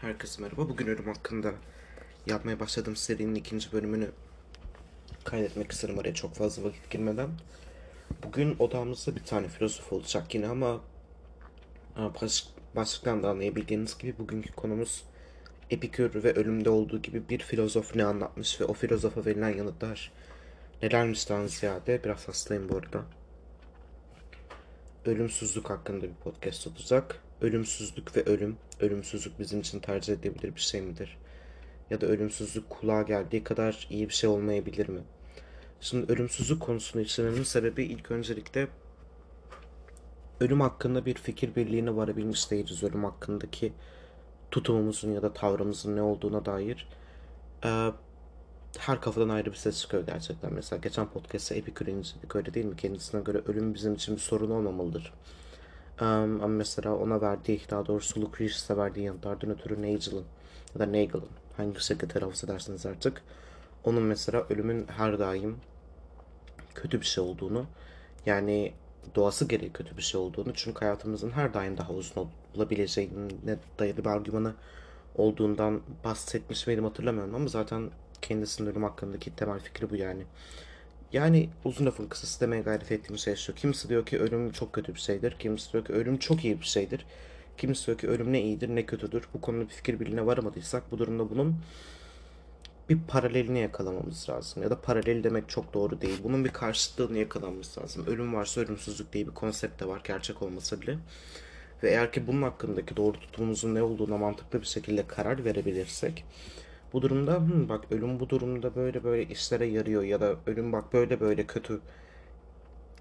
Herkese merhaba. Bugün ölüm hakkında yapmaya başladığım serinin ikinci bölümünü kaydetmek isterim araya çok fazla vakit girmeden. Bugün odamızda bir tane filozof olacak yine ama e, baş, başlıktan da anlayabildiğiniz gibi bugünkü konumuz Epikür ve ölümde olduğu gibi bir filozof ne anlatmış ve o filozofa verilen yanıtlar nelermişten ziyade biraz hastayım bu arada. Ölümsüzlük hakkında bir podcast olacak. Ölümsüzlük ve ölüm. Ölümsüzlük bizim için tercih edilebilir bir şey midir? Ya da ölümsüzlük kulağa geldiği kadar iyi bir şey olmayabilir mi? Şimdi ölümsüzlük konusunu işlememin sebebi ilk öncelikle ölüm hakkında bir fikir birliğine varabilmiş değiliz. Ölüm hakkındaki tutumumuzun ya da tavrımızın ne olduğuna dair e, her kafadan ayrı bir ses çıkıyor gerçekten. Mesela geçen podcast'ta Epikür'ü inceledik öyle değil mi? Kendisine göre ölüm bizim için bir sorun olmamalıdır. Um, mesela ona verdiği, daha doğrusu Lucretius'a verdiği yanıtlardan ötürü Nagel'ın ya da Nagel'ın hangi şekilde telaffuz ederseniz artık onun mesela ölümün her daim kötü bir şey olduğunu yani doğası gereği kötü bir şey olduğunu çünkü hayatımızın her daim daha uzun olabileceğine dayalı bir argümanı olduğundan bahsetmiş miydim hatırlamıyorum ama zaten kendisinin ölüm hakkındaki temel fikri bu yani. Yani uzun lafın kısası demeye gayret ettiğim şey şu. Kimisi diyor ki ölüm çok kötü bir şeydir. Kimisi diyor ki ölüm çok iyi bir şeydir. Kimisi diyor ki ölüm ne iyidir ne kötüdür. Bu konuda bir fikir birliğine varamadıysak bu durumda bunun bir paralelini yakalamamız lazım. Ya da paralel demek çok doğru değil. Bunun bir karşıtlığını yakalamamız lazım. Ölüm varsa ölümsüzlük diye bir konsept de var gerçek olmasa bile. Ve eğer ki bunun hakkındaki doğru tutumumuzun ne olduğuna mantıklı bir şekilde karar verebilirsek bu durumda Hı, bak ölüm bu durumda böyle böyle işlere yarıyor ya da ölüm bak böyle böyle kötü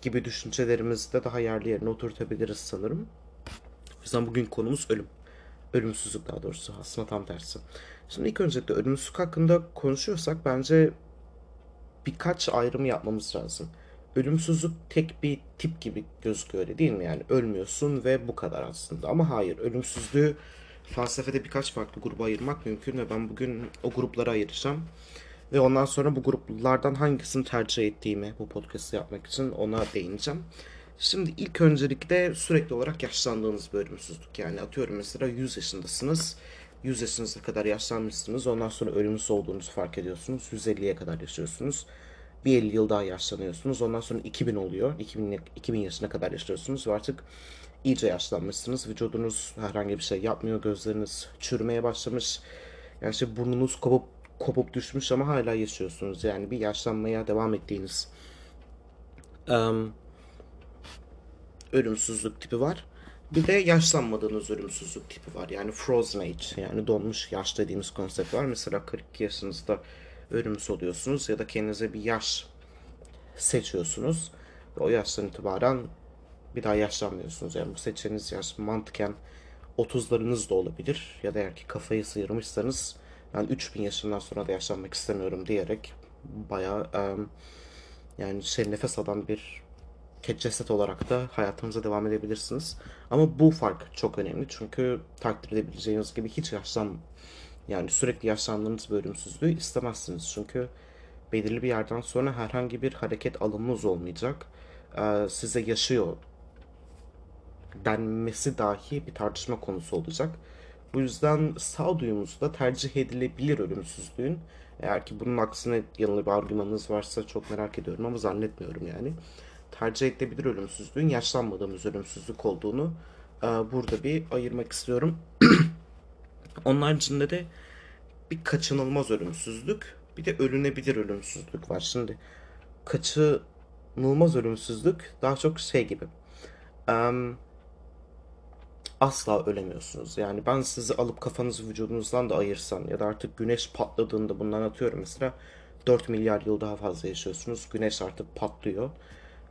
gibi düşüncelerimizi de daha yerli yerine oturtabiliriz sanırım. O yüzden bugün konumuz ölüm. Ölümsüzlük daha doğrusu aslında tam tersi. Şimdi ilk öncelikle ölümsüzlük hakkında konuşuyorsak bence birkaç ayrım yapmamız lazım. Ölümsüzlük tek bir tip gibi gözüküyor öyle değil mi? Yani ölmüyorsun ve bu kadar aslında. Ama hayır ölümsüzlüğü felsefede birkaç farklı gruba ayırmak mümkün ve ben bugün o gruplara ayıracağım. Ve ondan sonra bu gruplardan hangisini tercih ettiğimi bu podcast'ı yapmak için ona değineceğim. Şimdi ilk öncelikle sürekli olarak yaşlandığınız bir ölümsüzlük. Yani atıyorum mesela 100 yaşındasınız. 100 yaşınıza kadar yaşlanmışsınız. Ondan sonra ölümsüz olduğunuzu fark ediyorsunuz. 150'ye kadar yaşıyorsunuz. Bir 50 yıl daha yaşlanıyorsunuz. Ondan sonra 2000 oluyor. 2000, 2000 yaşına kadar yaşıyorsunuz ve artık iyice yaşlanmışsınız. Vücudunuz herhangi bir şey yapmıyor. Gözleriniz çürümeye başlamış. Yani işte burnunuz kopup kopup düşmüş ama hala yaşıyorsunuz. Yani bir yaşlanmaya devam ettiğiniz um, ölümsüzlük tipi var. Bir de yaşlanmadığınız ölümsüzlük tipi var. Yani frozen age yani donmuş yaş dediğimiz konsept var. Mesela 42 yaşınızda ölümsüz oluyorsunuz ya da kendinize bir yaş seçiyorsunuz. Ve o yaştan itibaren bir daha yaşlanmıyorsunuz. Yani bu seçeceğiniz yaş mantıken 30'larınız da olabilir. Ya da eğer ki kafayı sıyırmışsanız ben 3000 yaşından sonra da yaşlanmak istemiyorum diyerek bayağı um, yani şey nefes alan bir ceset olarak da hayatınıza devam edebilirsiniz. Ama bu fark çok önemli çünkü takdir edebileceğiniz gibi hiç yaşlan yani sürekli yaşlandığınız bölümsüzlüğü istemezsiniz. Çünkü belirli bir yerden sonra herhangi bir hareket alımınız olmayacak. Ee, size yaşıyor denmesi dahi bir tartışma konusu olacak. Bu yüzden sağduyumuz da tercih edilebilir ölümsüzlüğün. Eğer ki bunun aksine yanılı bir argümanınız varsa çok merak ediyorum ama zannetmiyorum yani. Tercih edilebilir ölümsüzlüğün yaşlanmadığımız ölümsüzlük olduğunu e, burada bir ayırmak istiyorum. Onun haricinde de bir kaçınılmaz ölümsüzlük, bir de ölünebilir ölümsüzlük var. Şimdi kaçınılmaz ölümsüzlük daha çok şey gibi. Um, asla ölemiyorsunuz. Yani ben sizi alıp kafanızı vücudunuzdan da ayırsam ya da artık güneş patladığında bundan atıyorum mesela 4 milyar yıl daha fazla yaşıyorsunuz. Güneş artık patlıyor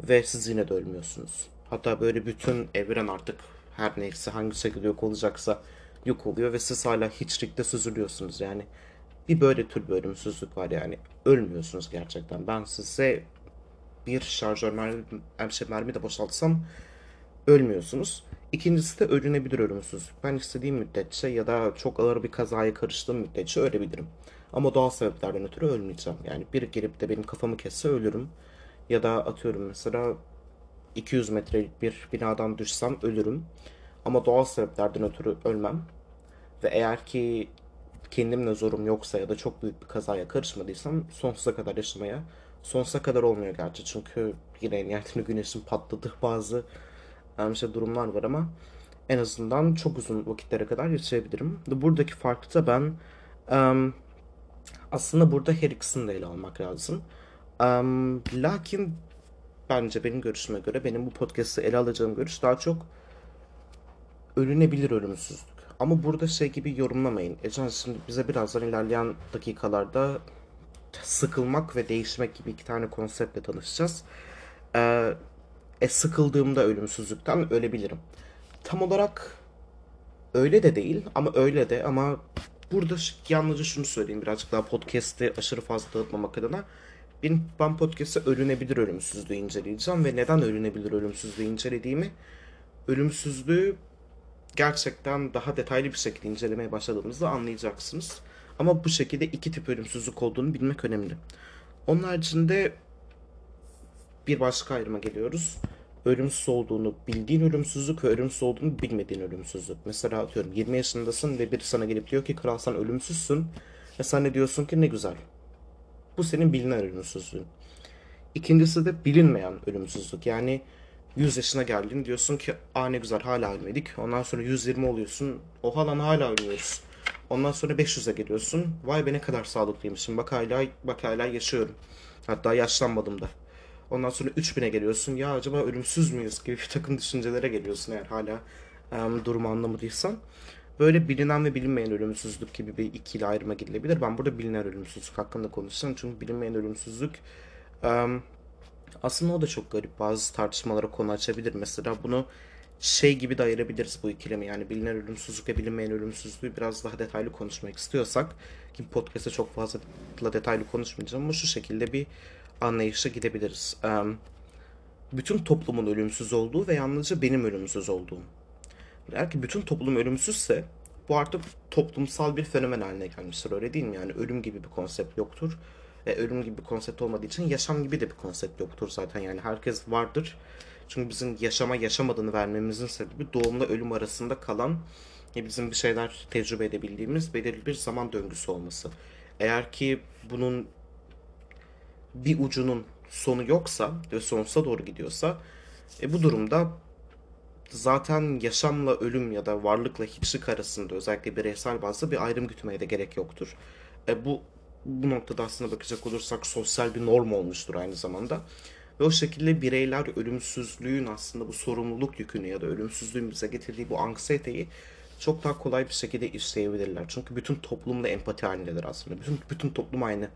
ve siz yine de ölmüyorsunuz. Hatta böyle bütün evren artık her neyse hangi şekilde yok olacaksa yok oluyor ve siz hala hiçlikte süzülüyorsunuz yani. Bir böyle tür bir ölümsüzlük var yani. Ölmüyorsunuz gerçekten. Ben size bir şarjör mermi, şey, mermi de boşaltsam ölmüyorsunuz. İkincisi de ölünebilir ölümsüzlük. Ben istediğim müddetçe ya da çok ağır bir kazaya karıştığım müddetçe ölebilirim. Ama doğal sebeplerden ötürü ölmeyeceğim. Yani bir gelip de benim kafamı kesse ölürüm. Ya da atıyorum mesela 200 metrelik bir binadan düşsem ölürüm. Ama doğal sebeplerden ötürü ölmem. Ve eğer ki kendimle zorum yoksa ya da çok büyük bir kazaya karışmadıysam sonsuza kadar yaşamaya sonsuza kadar olmuyor gerçi çünkü yine yerden güneşin patladığı bazı işte durumlar var ama en azından çok uzun vakitlere kadar yaşayabilirim. Buradaki farkı da ben um, aslında burada her ikisini de ele almak lazım. Um, lakin bence benim görüşüme göre benim bu podcast'ı ele alacağım görüş daha çok ölünebilir ölümsüzlük. Ama burada şey gibi yorumlamayın. Ecen şimdi bize birazdan ilerleyen dakikalarda sıkılmak ve değişmek gibi iki tane konseptle tanışacağız. Ee, e, sıkıldığımda ölümsüzlükten ölebilirim. Tam olarak öyle de değil ama öyle de ama burada yalnızca şunu söyleyeyim birazcık daha podcast'i aşırı fazla dağıtmamak adına. Ben, ben podcast'te ölünebilir ölümsüzlüğü inceleyeceğim ve neden ölünebilir ölümsüzlüğü incelediğimi ölümsüzlüğü gerçekten daha detaylı bir şekilde incelemeye başladığımızda anlayacaksınız. Ama bu şekilde iki tip ölümsüzlük olduğunu bilmek önemli. Onun haricinde bir başka ayrıma geliyoruz. Ölümsüz olduğunu bildiğin ölümsüzlük ve ölümsüz olduğunu bilmediğin ölümsüzlük. Mesela atıyorum 20 yaşındasın ve biri sana gelip diyor ki kral sen ölümsüzsün. Ve sen ne diyorsun ki ne güzel. Bu senin bilinen ölümsüzlüğün. İkincisi de bilinmeyen ölümsüzlük. Yani 100 yaşına geldin diyorsun ki aa ne güzel hala ölmedik. Ondan sonra 120 oluyorsun. Oha lan hala ölmüyoruz. Ondan sonra 500'e geliyorsun. Vay be ne kadar sağlıklıymışım. Bak hala, bak hala yaşıyorum. Hatta yaşlanmadım da. Ondan sonra 3000'e geliyorsun. Ya acaba ölümsüz müyüz gibi bir takım düşüncelere geliyorsun eğer hala um, durumu anlamadıysan. Böyle bilinen ve bilinmeyen ölümsüzlük gibi bir ikili ayrıma gidilebilir. Ben burada bilinen ölümsüzlük hakkında konuşacağım. Çünkü bilinmeyen ölümsüzlük um, aslında o da çok garip. Bazı tartışmalara konu açabilir. Mesela bunu şey gibi de ayırabiliriz bu ikilemi. Yani bilinen ölümsüzlük ve bilinmeyen ölümsüzlüğü biraz daha detaylı konuşmak istiyorsak ki podcast'te çok fazla detaylı konuşmayacağım ama şu şekilde bir anlayışa gidebiliriz. bütün toplumun ölümsüz olduğu ve yalnızca benim ölümsüz olduğum. Eğer ki bütün toplum ölümsüzse bu artık toplumsal bir fenomen haline gelmiştir öyle değil mi? Yani ölüm gibi bir konsept yoktur. Ve ölüm gibi bir konsept olmadığı için yaşam gibi de bir konsept yoktur zaten. Yani herkes vardır. Çünkü bizim yaşama yaşamadığını vermemizin sebebi doğumla ölüm arasında kalan bizim bir şeyler tecrübe edebildiğimiz belirli bir zaman döngüsü olması. Eğer ki bunun bir ucunun sonu yoksa ve sonsuza doğru gidiyorsa e, bu durumda zaten yaşamla ölüm ya da varlıkla hiçlik arasında özellikle bireysel bazda bir ayrım gütmeye de gerek yoktur. E, bu bu noktada aslında bakacak olursak sosyal bir norm olmuştur aynı zamanda. Ve o şekilde bireyler ölümsüzlüğün aslında bu sorumluluk yükünü ya da ölümsüzlüğün bize getirdiği bu anksiyeteyi çok daha kolay bir şekilde işleyebilirler. Çünkü bütün toplumda empati halindedir aslında. Bütün, bütün toplum aynı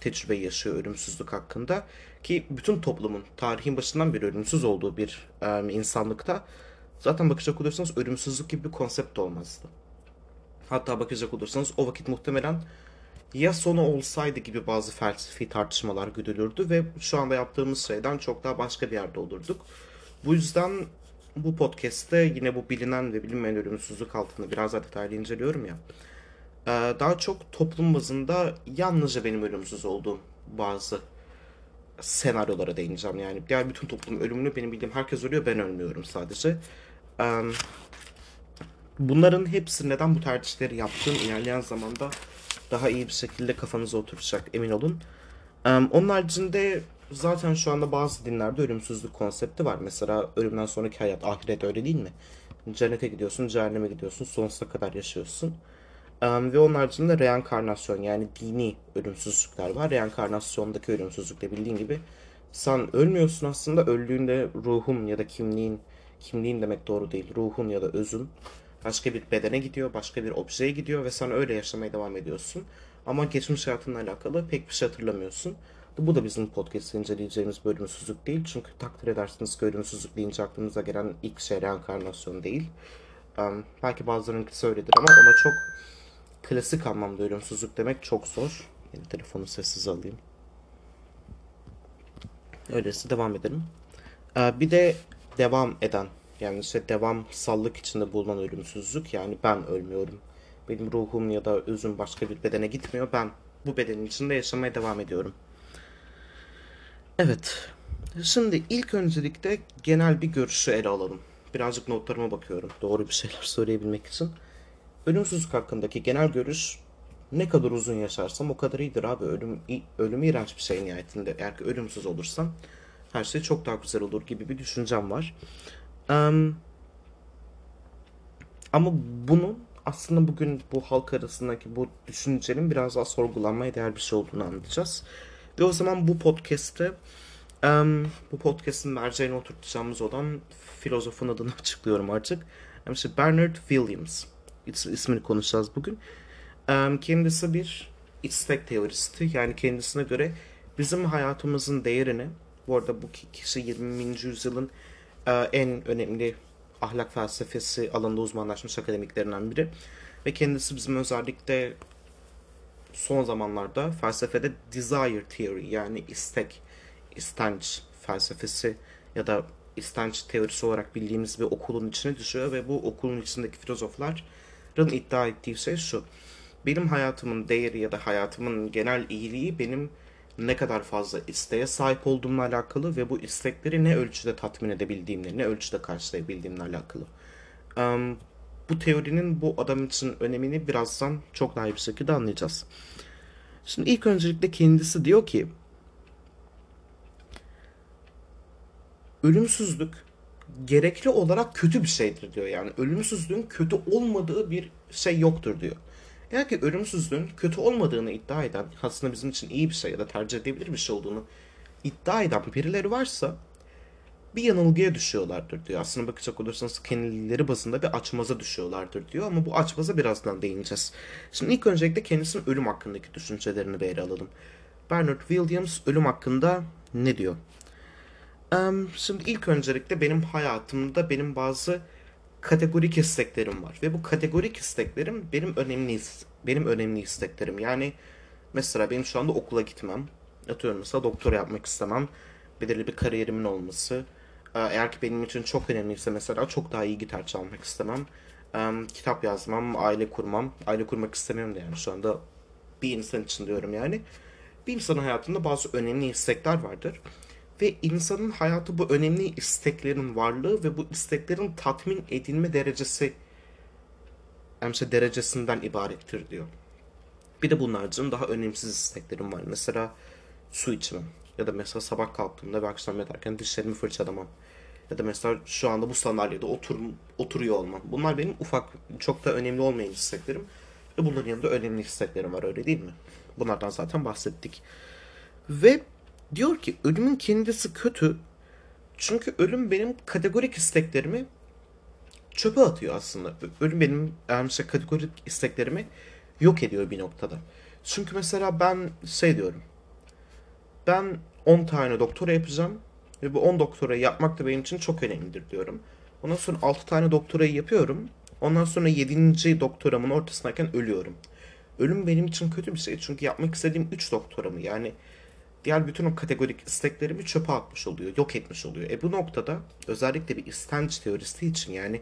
tecrübe yaşıyor ölümsüzlük hakkında. Ki bütün toplumun tarihin başından beri ölümsüz olduğu bir e, insanlıkta zaten bakacak olursanız ölümsüzlük gibi bir konsept olmazdı. Hatta bakacak olursanız o vakit muhtemelen ya sonu olsaydı gibi bazı felsefi tartışmalar güdülürdü ve şu anda yaptığımız şeyden çok daha başka bir yerde olurduk. Bu yüzden bu podcast'te yine bu bilinen ve bilinmeyen ölümsüzlük altında biraz daha detaylı inceliyorum ya. Ee, daha çok toplum bazında yalnızca benim ölümsüz olduğum bazı senaryolara değineceğim. Yani diğer bütün toplum ölümünü benim bildiğim herkes ölüyor ben ölmüyorum sadece. Bunların hepsi neden bu tercihleri yaptığım ilerleyen zamanda daha iyi bir şekilde kafanıza oturacak emin olun. Onun haricinde zaten şu anda bazı dinlerde ölümsüzlük konsepti var. Mesela ölümden sonraki hayat, ahiret öyle değil mi? Cennete gidiyorsun, cehenneme gidiyorsun, sonsuza kadar yaşıyorsun. Ve onun haricinde reenkarnasyon yani dini ölümsüzlükler var. Reenkarnasyondaki ölümsüzlükte bildiğin gibi sen ölmüyorsun aslında öldüğünde ruhun ya da kimliğin, kimliğin demek doğru değil, ruhun ya da özün başka bir bedene gidiyor, başka bir objeye gidiyor ve sen öyle yaşamaya devam ediyorsun. Ama geçmiş hayatınla alakalı pek bir şey hatırlamıyorsun. Bu da bizim podcast'ı inceleyeceğimiz bölümsüzlük değil. Çünkü takdir edersiniz ki ölümsüzlük deyince aklımıza gelen ilk şey reenkarnasyon değil. Um, belki bazılarınki söyledir ama ona çok klasik anlamda ölümsüzlük demek çok zor. Yine telefonu sessiz alayım. Öyleyse devam edelim. Ee, bir de devam eden yani işte devamsallık içinde bulunan ölümsüzlük. Yani ben ölmüyorum. Benim ruhum ya da özüm başka bir bedene gitmiyor. Ben bu bedenin içinde yaşamaya devam ediyorum. Evet. Şimdi ilk öncelikle genel bir görüşü ele alalım. Birazcık notlarıma bakıyorum. Doğru bir şeyler söyleyebilmek için. Ölümsüzlük hakkındaki genel görüş ne kadar uzun yaşarsam o kadar iyidir abi. Ölüm, ölüm iğrenç bir şey nihayetinde. Eğer ki ölümsüz olursam her şey çok daha güzel olur gibi bir düşüncem var. Um, ama bunun aslında bugün bu halk arasındaki bu düşüncenin biraz daha sorgulanmaya değer bir şey olduğunu anlayacağız. Ve o zaman bu podcast'te um, bu podcast'in merceğine oturtacağımız olan filozofun adını açıklıyorum artık. İşte Bernard Williams ismini konuşacağız bugün. Kendisi bir istek teoristi. Yani kendisine göre bizim hayatımızın değerini bu arada bu kişi 20. yüzyılın e, en önemli ahlak felsefesi alanında uzmanlaşmış akademiklerinden biri. Ve kendisi bizim özellikle son zamanlarda felsefede desire theory yani istek, istenç felsefesi ya da istenç teorisi olarak bildiğimiz bir okulun içine düşüyor ve bu okulun içindeki filozofların iddia ettiği şey şu. Benim hayatımın değeri ya da hayatımın genel iyiliği benim ne kadar fazla isteğe sahip olduğumla alakalı ve bu istekleri ne ölçüde tatmin edebildiğimle, ne ölçüde karşılayabildiğimle alakalı. Um, bu teorinin bu adam için önemini birazdan çok daha iyi bir şekilde anlayacağız. Şimdi ilk öncelikle kendisi diyor ki ölümsüzlük gerekli olarak kötü bir şeydir diyor. Yani ölümsüzlüğün kötü olmadığı bir şey yoktur diyor. Eğer ki ölümsüzlüğün kötü olmadığını iddia eden, aslında bizim için iyi bir şey ya da tercih edebilir bir şey olduğunu iddia eden birileri varsa bir yanılgıya düşüyorlardır diyor. Aslında bakacak olursanız kendileri bazında bir açmaza düşüyorlardır diyor ama bu açmaza birazdan değineceğiz. Şimdi ilk öncelikle kendisinin ölüm hakkındaki düşüncelerini bir ele alalım. Bernard Williams ölüm hakkında ne diyor? Şimdi ilk öncelikle benim hayatımda benim bazı kategorik isteklerim var ve bu kategorik isteklerim benim önemli benim önemli isteklerim. Yani mesela benim şu anda okula gitmem, atıyorum mesela doktora yapmak istemem, belirli bir kariyerimin olması. Eğer ki benim için çok önemliyse mesela çok daha iyi gitar çalmak istemem. Kitap yazmam, aile kurmam. Aile kurmak istemiyorum da yani şu anda bir insan için diyorum yani. Bir insanın hayatında bazı önemli istekler vardır. Ve insanın hayatı bu önemli isteklerin varlığı ve bu isteklerin tatmin edilme derecesi emse derecesinden ibarettir diyor. Bir de bunlarcın daha önemsiz isteklerim var. Mesela su içmem. Ya da mesela sabah kalktığımda ve akşam yatarken dişlerimi fırçalamam. Ya da mesela şu anda bu sandalyede otur, oturuyor olmam. Bunlar benim ufak, çok da önemli olmayan isteklerim. Ve bunların yanında önemli isteklerim var öyle değil mi? Bunlardan zaten bahsettik. Ve diyor ki ölümün kendisi kötü. Çünkü ölüm benim kategorik isteklerimi çöpe atıyor aslında. Ölüm benim yani şey, kategorik isteklerimi yok ediyor bir noktada. Çünkü mesela ben şey diyorum. Ben 10 tane doktora yapacağım ve bu 10 doktorayı yapmak da benim için çok önemlidir diyorum. Ondan sonra 6 tane doktorayı yapıyorum. Ondan sonra 7. doktoramın ortasındayken ölüyorum. Ölüm benim için kötü bir şey. Çünkü yapmak istediğim 3 doktoramı yani diğer bütün o kategorik isteklerimi çöpe atmış oluyor, yok etmiş oluyor. E bu noktada özellikle bir istenç teorisi için yani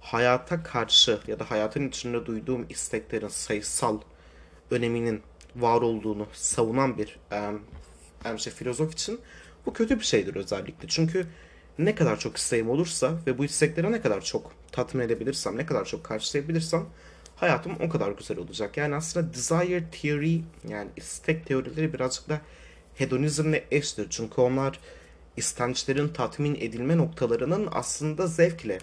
hayata karşı ya da hayatın içinde duyduğum isteklerin sayısal öneminin var olduğunu savunan bir um, şey, filozof için bu kötü bir şeydir özellikle. Çünkü ne kadar çok isteğim olursa ve bu istekleri ne kadar çok tatmin edebilirsem, ne kadar çok karşılayabilirsem hayatım o kadar güzel olacak. Yani aslında desire theory yani istek teorileri birazcık da hedonizmle eştir. Çünkü onlar istençlerin tatmin edilme noktalarının aslında zevkle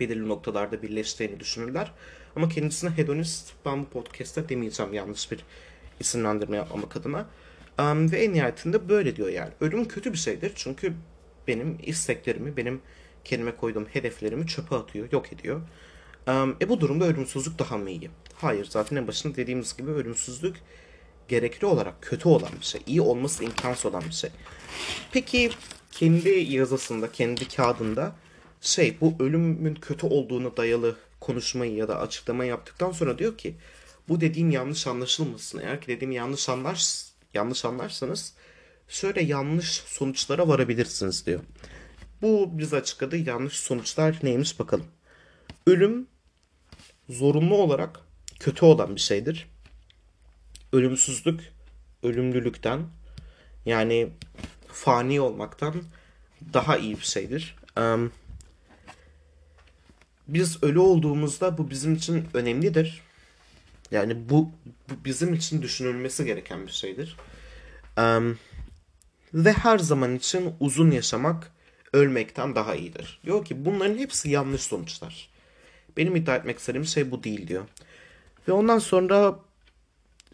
belirli noktalarda birleştiğini düşünürler. Ama kendisine hedonist ben bu podcast'ta demeyeceğim yanlış bir isimlendirme yapmamak adına. Um, ve en nihayetinde böyle diyor yani. Ölüm kötü bir şeydir çünkü benim isteklerimi, benim kendime koyduğum hedeflerimi çöpe atıyor, yok ediyor. Um, e bu durumda ölümsüzlük daha mı iyi? Hayır zaten en başında dediğimiz gibi ölümsüzlük gerekli olarak kötü olan bir şey. iyi olması imkansız olan bir şey. Peki kendi yazısında, kendi kağıdında şey bu ölümün kötü olduğunu dayalı konuşmayı ya da açıklama yaptıktan sonra diyor ki bu dediğim yanlış anlaşılmasın. Eğer ki dediğim yanlış anlar yanlış anlarsanız şöyle yanlış sonuçlara varabilirsiniz diyor. Bu bize açıkladı yanlış sonuçlar neymiş bakalım. Ölüm zorunlu olarak kötü olan bir şeydir ölümsüzlük ölümlülükten yani fani olmaktan daha iyi bir şeydir. Biz ölü olduğumuzda bu bizim için önemlidir. Yani bu, bu bizim için düşünülmesi gereken bir şeydir. Ve her zaman için uzun yaşamak ölmekten daha iyidir. Diyor ki bunların hepsi yanlış sonuçlar. Benim iddia etmek istediğim şey bu değil diyor. Ve ondan sonra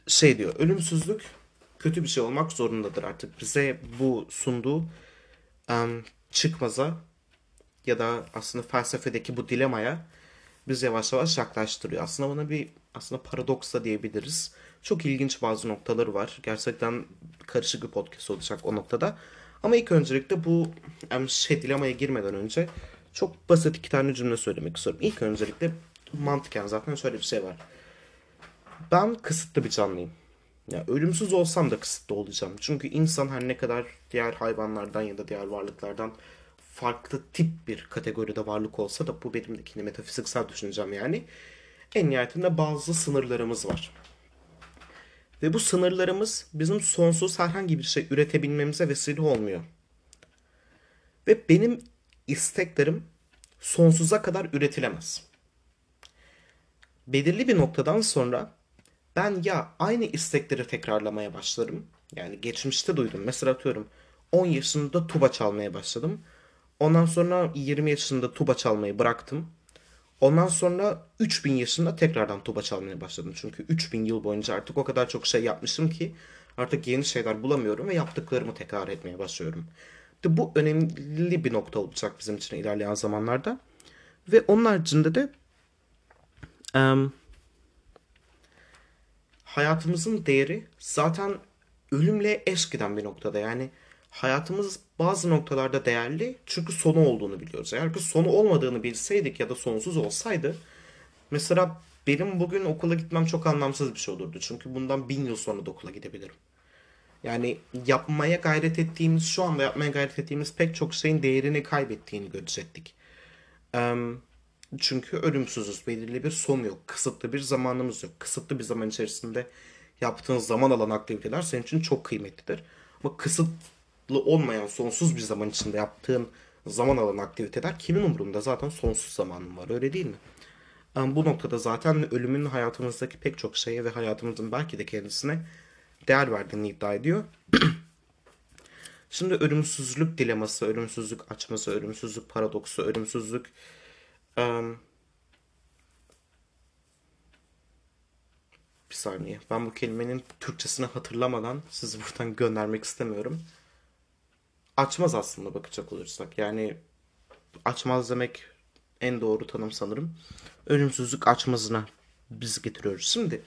şey diyor. Ölümsüzlük kötü bir şey olmak zorundadır artık. Bize bu sunduğu um, çıkmaza ya da aslında felsefedeki bu dilemaya biz yavaş yavaş yaklaştırıyor. Aslında buna bir aslında paradoks da diyebiliriz. Çok ilginç bazı noktaları var. Gerçekten karışık bir podcast olacak o noktada. Ama ilk öncelikle bu yani şey dilemaya girmeden önce çok basit iki tane cümle söylemek istiyorum. İlk öncelikle mantıken zaten şöyle bir şey var. Ben kısıtlı bir canlıyım. Ya ölümsüz olsam da kısıtlı olacağım. Çünkü insan her ne kadar diğer hayvanlardan ya da diğer varlıklardan farklı tip bir kategoride varlık olsa da bu benim de metafiziksel düşüncem yani. En nihayetinde bazı sınırlarımız var. Ve bu sınırlarımız bizim sonsuz herhangi bir şey üretebilmemize vesile olmuyor. Ve benim isteklerim sonsuza kadar üretilemez. Belirli bir noktadan sonra ben ya aynı istekleri tekrarlamaya başlarım. Yani geçmişte duydum. Mesela atıyorum 10 yaşında tuba çalmaya başladım. Ondan sonra 20 yaşında tuba çalmayı bıraktım. Ondan sonra 3000 yaşında tekrardan tuba çalmaya başladım. Çünkü 3000 yıl boyunca artık o kadar çok şey yapmışım ki artık yeni şeyler bulamıyorum ve yaptıklarımı tekrar etmeye başlıyorum. De bu önemli bir nokta olacak bizim için ilerleyen zamanlarda. Ve onun haricinde de um, hayatımızın değeri zaten ölümle eş giden bir noktada. Yani hayatımız bazı noktalarda değerli çünkü sonu olduğunu biliyoruz. Eğer ki sonu olmadığını bilseydik ya da sonsuz olsaydı mesela benim bugün okula gitmem çok anlamsız bir şey olurdu. Çünkü bundan bin yıl sonra da okula gidebilirim. Yani yapmaya gayret ettiğimiz, şu anda yapmaya gayret ettiğimiz pek çok şeyin değerini kaybettiğini görecektik. Çünkü ölümsüzüz. Belirli bir son yok. Kısıtlı bir zamanımız yok. Kısıtlı bir zaman içerisinde yaptığın zaman alan aktiviteler senin için çok kıymetlidir. Ama kısıt olmayan sonsuz bir zaman içinde yaptığın zaman alan aktiviteler kimin umurunda? Zaten sonsuz zamanın var öyle değil mi? Yani bu noktada zaten ölümün hayatımızdaki pek çok şeye ve hayatımızın belki de kendisine değer verdiğini iddia ediyor. Şimdi ölümsüzlük dileması, ölümsüzlük açması, ölümsüzlük paradoksu, ölümsüzlük um, bir saniye. Ben bu kelimenin Türkçesini hatırlamadan sizi buradan göndermek istemiyorum açmaz aslında bakacak olursak. Yani açmaz demek en doğru tanım sanırım. Ölümsüzlük açmazına biz getiriyoruz. Şimdi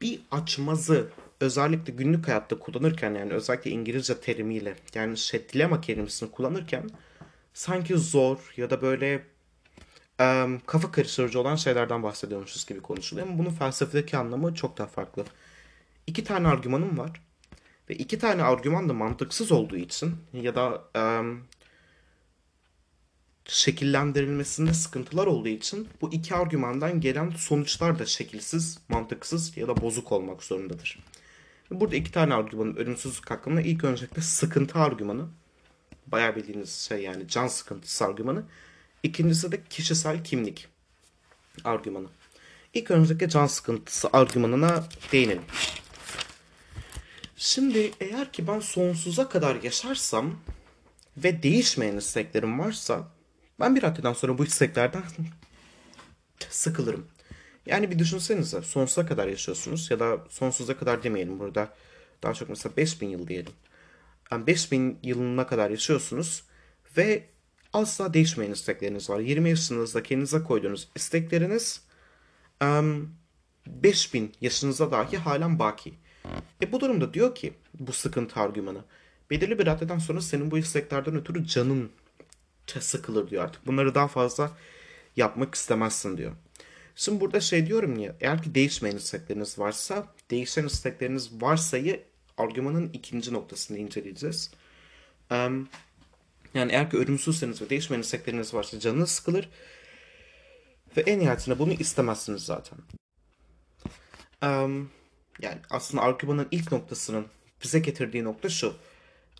bir açmazı özellikle günlük hayatta kullanırken yani özellikle İngilizce terimiyle yani şey dilema kelimesini kullanırken sanki zor ya da böyle um, kafa karıştırıcı olan şeylerden bahsediyormuşuz gibi konuşuluyor ama bunun felsefedeki anlamı çok daha farklı. İki tane argümanım var. Ve iki tane argüman da mantıksız olduğu için ya da e, şekillendirilmesinde sıkıntılar olduğu için bu iki argümandan gelen sonuçlar da şekilsiz, mantıksız ya da bozuk olmak zorundadır. Burada iki tane argümanın ölümsüzlük hakkında ilk öncelikle sıkıntı argümanı. Bayağı bildiğiniz şey yani can sıkıntısı argümanı. İkincisi de kişisel kimlik argümanı. İlk öncelikle can sıkıntısı argümanına değinelim. Şimdi eğer ki ben sonsuza kadar yaşarsam ve değişmeyen isteklerim varsa ben bir raddeden sonra bu isteklerden sıkılırım. Yani bir düşünsenize sonsuza kadar yaşıyorsunuz ya da sonsuza kadar demeyelim burada daha çok mesela 5000 yıl diyelim. Yani 5000 yılına kadar yaşıyorsunuz ve asla değişmeyen istekleriniz var. 20 yaşınızda kendinize koyduğunuz istekleriniz 5000 yaşınıza dahi halen baki. E bu durumda diyor ki bu sıkıntı argümanı. Belirli bir raddeden sonra senin bu isteklerden ötürü canın sıkılır diyor artık. Bunları daha fazla yapmak istemezsin diyor. Şimdi burada şey diyorum ya eğer ki değişmeyen istekleriniz varsa değişen istekleriniz varsayı argümanın ikinci noktasını inceleyeceğiz. Um, yani eğer ki ölümsüzseniz ve değişmeyen istekleriniz varsa canınız sıkılır. Ve en nihayetinde bunu istemezsiniz zaten. Um, yani aslında argümanın ilk noktasının bize getirdiği nokta şu.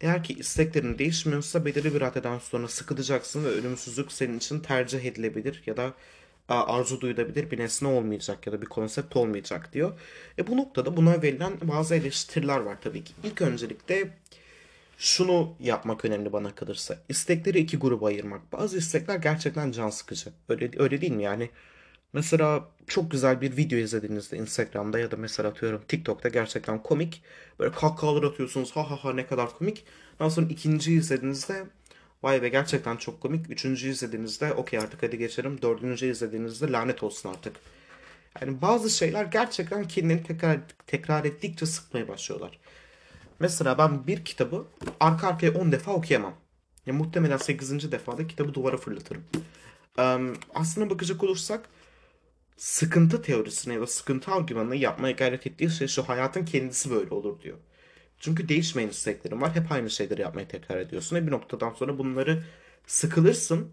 Eğer ki isteklerin değişmiyorsa belirli bir raddeden sonra sıkılacaksın ve ölümsüzlük senin için tercih edilebilir ya da arzu duyulabilir bir nesne olmayacak ya da bir konsept olmayacak diyor. E bu noktada buna verilen bazı eleştiriler var tabii ki. İlk öncelikle şunu yapmak önemli bana kalırsa. İstekleri iki gruba ayırmak. Bazı istekler gerçekten can sıkıcı. Öyle, öyle değil mi yani? Mesela çok güzel bir video izlediğinizde Instagram'da ya da mesela atıyorum TikTok'ta gerçekten komik. Böyle kahkahalar atıyorsunuz ha ha ha ne kadar komik. Daha sonra ikinciyi izlediğinizde vay be gerçekten çok komik. Üçüncüyü izlediğinizde okey artık hadi geçelim. Dördüncüyü izlediğinizde lanet olsun artık. Yani bazı şeyler gerçekten kendini tekrar, tekrar ettikçe sıkmaya başlıyorlar. Mesela ben bir kitabı arka arkaya 10 defa okuyamam. Ya muhtemelen 8. defada kitabı duvara fırlatırım. Um, aslına bakacak olursak sıkıntı teorisine ya da sıkıntı argümanını yapmaya gayret ettiği şey şu hayatın kendisi böyle olur diyor. Çünkü değişmeyen isteklerin var. Hep aynı şeyleri yapmaya tekrar ediyorsun. Ve bir noktadan sonra bunları sıkılırsın.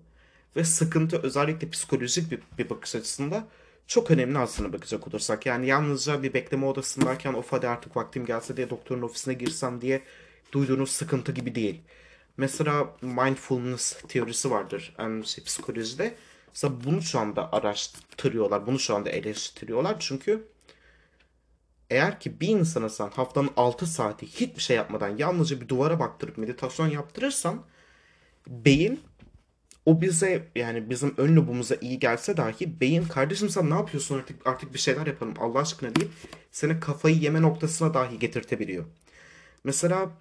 Ve sıkıntı özellikle psikolojik bir, bir bakış açısında çok önemli aslında bakacak olursak. Yani yalnızca bir bekleme odasındayken of hadi artık vaktim gelse diye doktorun ofisine girsem diye duyduğunuz sıkıntı gibi değil. Mesela mindfulness teorisi vardır yani şey, psikolojide. Mesela bunu şu anda araştırıyorlar, bunu şu anda eleştiriyorlar. Çünkü eğer ki bir insana sen haftanın 6 saati hiçbir şey yapmadan yalnızca bir duvara baktırıp meditasyon yaptırırsan beyin o bize yani bizim ön lobumuza iyi gelse dahi beyin kardeşim sen ne yapıyorsun artık artık bir şeyler yapalım Allah aşkına deyip seni kafayı yeme noktasına dahi getirtebiliyor. Mesela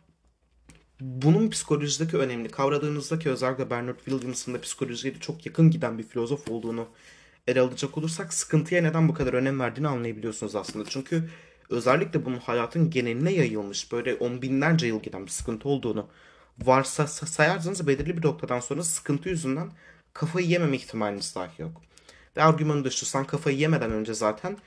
bunun psikolojideki önemli kavradığınızda ki özellikle Bernard Williams'ın da psikolojiye çok yakın giden bir filozof olduğunu ele alacak olursak sıkıntıya neden bu kadar önem verdiğini anlayabiliyorsunuz aslında. Çünkü özellikle bunun hayatın geneline yayılmış böyle on binlerce yıl giden bir sıkıntı olduğunu varsa sayarsanız belirli bir noktadan sonra sıkıntı yüzünden kafayı yememe ihtimaliniz dahi yok. Ve argümanı da şu sen kafayı yemeden önce zaten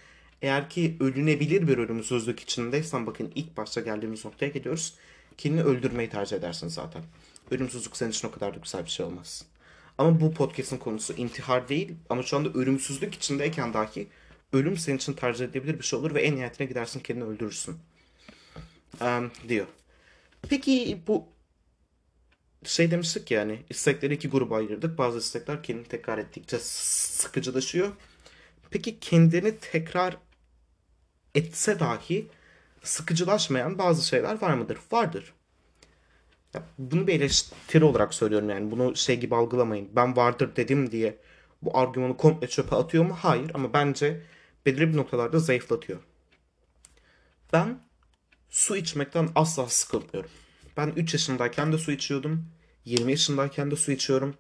eğer ki ölünebilir bir ölümsüzlük içindeysen bakın ilk başta geldiğimiz noktaya geliyoruz. Kendini öldürmeyi tercih edersin zaten. Ölümsüzlük senin için o kadar da güzel bir şey olmaz. Ama bu podcast'ın konusu intihar değil ama şu anda ölümsüzlük içindeyken dahi ölüm senin için tercih edilebilir bir şey olur ve en nihayetine gidersin kendini öldürürsün. Um, diyor. Peki bu şey demiştik yani istekleri iki gruba ayırdık. Bazı istekler kendini tekrar ettikçe sıkıcılaşıyor. Peki kendini tekrar etse dahi sıkıcılaşmayan bazı şeyler var mıdır? Vardır. Ya bunu bir eleştiri olarak söylüyorum yani. Bunu şey gibi algılamayın. Ben vardır dedim diye bu argümanı komple çöpe atıyor mu? Hayır ama bence belirli bir noktalarda zayıflatıyor. Ben su içmekten asla sıkılmıyorum. Ben 3 yaşındayken de su içiyordum. 20 yaşındayken de su içiyorum.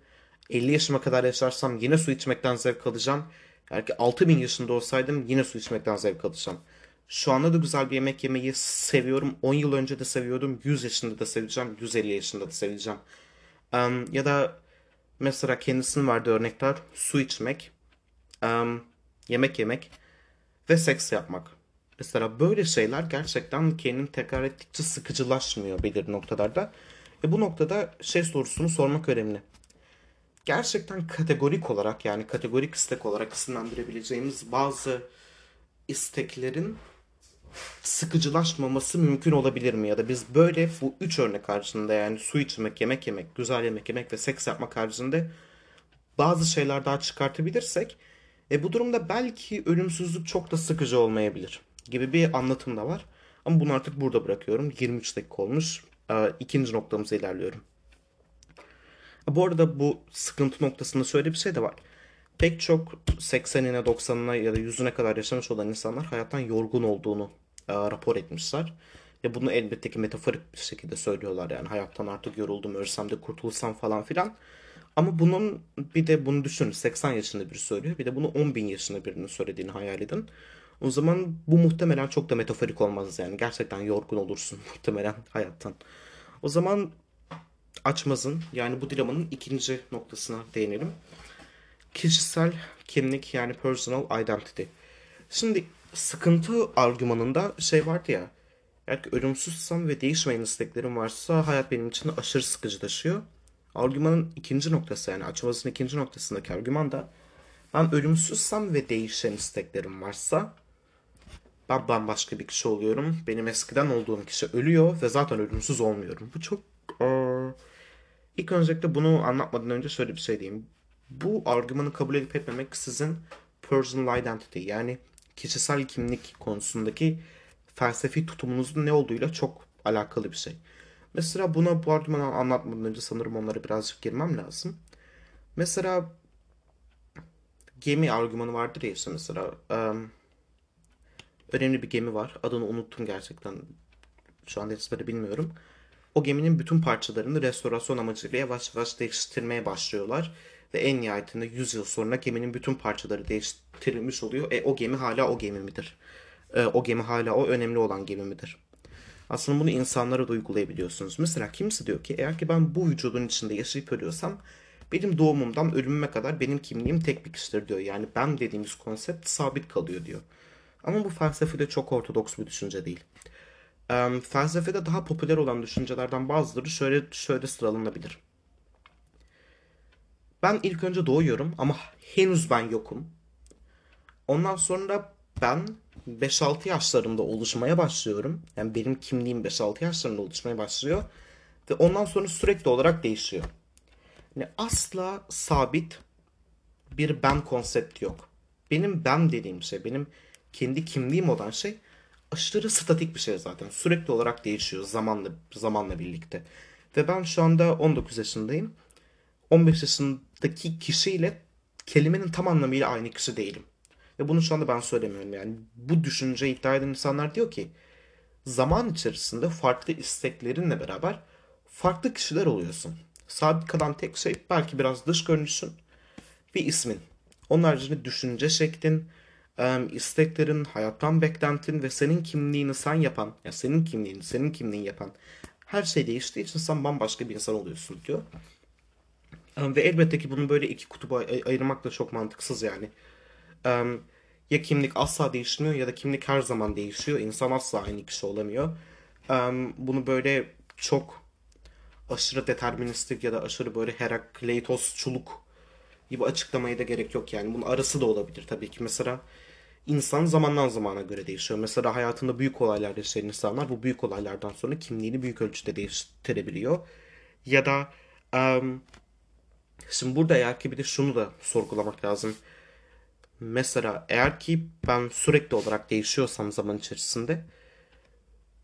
50 yaşıma kadar yaşarsam yine su içmekten zevk alacağım. Eğer ki 6000 yaşında olsaydım yine su içmekten zevk alacağım. Şu anda da güzel bir yemek yemeyi seviyorum. 10 yıl önce de seviyordum. 100 yaşında da seveceğim. 150 yaşında da seveceğim. Um, ya da mesela kendisinin verdiği örnekler su içmek, um, yemek yemek ve seks yapmak. Mesela böyle şeyler gerçekten kendini tekrar ettikçe sıkıcılaşmıyor belirli noktalarda. Ve bu noktada şey sorusunu sormak önemli. Gerçekten kategorik olarak yani kategorik istek olarak isimlendirebileceğimiz bazı isteklerin sıkıcılaşmaması mümkün olabilir mi? Ya da biz böyle bu üç örnek haricinde yani su içmek, yemek yemek, güzel yemek yemek ve seks yapmak haricinde bazı şeyler daha çıkartabilirsek e bu durumda belki ölümsüzlük çok da sıkıcı olmayabilir gibi bir anlatım da var. Ama bunu artık burada bırakıyorum. 23 dakika olmuş. E, ikinci noktamıza ilerliyorum. Bu arada bu sıkıntı noktasında şöyle bir şey de var. Pek çok 80'ine 90'ına ya da 100'üne kadar yaşamış olan insanlar hayattan yorgun olduğunu e, rapor etmişler. Ve bunu elbette ki metaforik bir şekilde söylüyorlar yani hayattan artık yoruldum ölsem de kurtulsam falan filan. Ama bunun bir de bunu düşünün 80 yaşında biri söylüyor bir de bunu 10 bin yaşında birinin söylediğini hayal edin. O zaman bu muhtemelen çok da metaforik olmaz yani. Gerçekten yorgun olursun muhtemelen hayattan. O zaman açmazın yani bu dilemanın ikinci noktasına değinelim. Kişisel kimlik yani personal identity. Şimdi sıkıntı argümanında şey vardı ya. Eğer ki ölümsüzsem ve değişmeyen isteklerim varsa hayat benim için aşırı sıkıcılaşıyor. Argümanın ikinci noktası yani açmazın ikinci noktasındaki argüman da ben ölümsüzsem ve değişen isteklerim varsa ben bambaşka bir kişi oluyorum. Benim eskiden olduğum kişi ölüyor ve zaten ölümsüz olmuyorum. Bu çok İlk öncelikle bunu anlatmadan önce şöyle bir şey diyeyim. Bu argümanı kabul edip etmemek sizin personal identity yani kişisel kimlik konusundaki felsefi tutumunuzun ne olduğuyla çok alakalı bir şey. Mesela buna bu argümanı anlatmadan önce sanırım onlara birazcık girmem lazım. Mesela gemi argümanı vardır ya işte mesela um, önemli bir gemi var. Adını unuttum gerçekten. Şu anda ezbere bilmiyorum. O geminin bütün parçalarını restorasyon amacıyla yavaş yavaş değiştirmeye başlıyorlar. Ve en nihayetinde 100 yıl sonra geminin bütün parçaları değiştirilmiş oluyor. E o gemi hala o gemi midir? E, o gemi hala o önemli olan gemi midir? Aslında bunu insanlara da uygulayabiliyorsunuz. Mesela kimisi diyor ki eğer ki ben bu vücudun içinde yaşayıp ölüyorsam benim doğumumdan ölümüme kadar benim kimliğim tek bir kişidir diyor. Yani ben dediğimiz konsept sabit kalıyor diyor. Ama bu felsefede çok ortodoks bir düşünce değil. Um, felsefede daha popüler olan düşüncelerden bazıları şöyle şöyle sıralanabilir. Ben ilk önce doğuyorum ama henüz ben yokum. Ondan sonra ben 5-6 yaşlarımda oluşmaya başlıyorum. Yani benim kimliğim 5-6 yaşlarında oluşmaya başlıyor. Ve ondan sonra sürekli olarak değişiyor. Yani asla sabit bir ben konsepti yok. Benim ben dediğim şey, benim kendi kimliğim olan şey aşırı statik bir şey zaten. Sürekli olarak değişiyor zamanla zamanla birlikte. Ve ben şu anda 19 yaşındayım. 15 yaşındaki kişiyle kelimenin tam anlamıyla aynı kişi değilim. Ve bunu şu anda ben söylemiyorum yani. Bu düşünce iddia eden insanlar diyor ki zaman içerisinde farklı isteklerinle beraber farklı kişiler oluyorsun. Sabit kalan tek şey belki biraz dış görünüşün bir ismin. Onun haricinde düşünce şeklin, isteklerin, hayattan beklentin ve senin kimliğini sen yapan, ya senin kimliğini, senin kimliğini yapan her şey değiştiği için sen bambaşka bir insan oluyorsun diyor. Ve elbette ki bunu böyle iki kutuba ayırmak da çok mantıksız yani. Ya kimlik asla değişmiyor ya da kimlik her zaman değişiyor. İnsan asla aynı kişi olamıyor. Bunu böyle çok aşırı deterministik ya da aşırı böyle Herakleitosçuluk gibi açıklamaya da gerek yok yani. Bunun arası da olabilir tabii ki. Mesela insan zamandan zamana göre değişiyor. Mesela hayatında büyük olaylar yaşayan insanlar bu büyük olaylardan sonra kimliğini büyük ölçüde değiştirebiliyor. Ya da um, şimdi burada eğer ki bir de şunu da sorgulamak lazım. Mesela eğer ki ben sürekli olarak değişiyorsam zaman içerisinde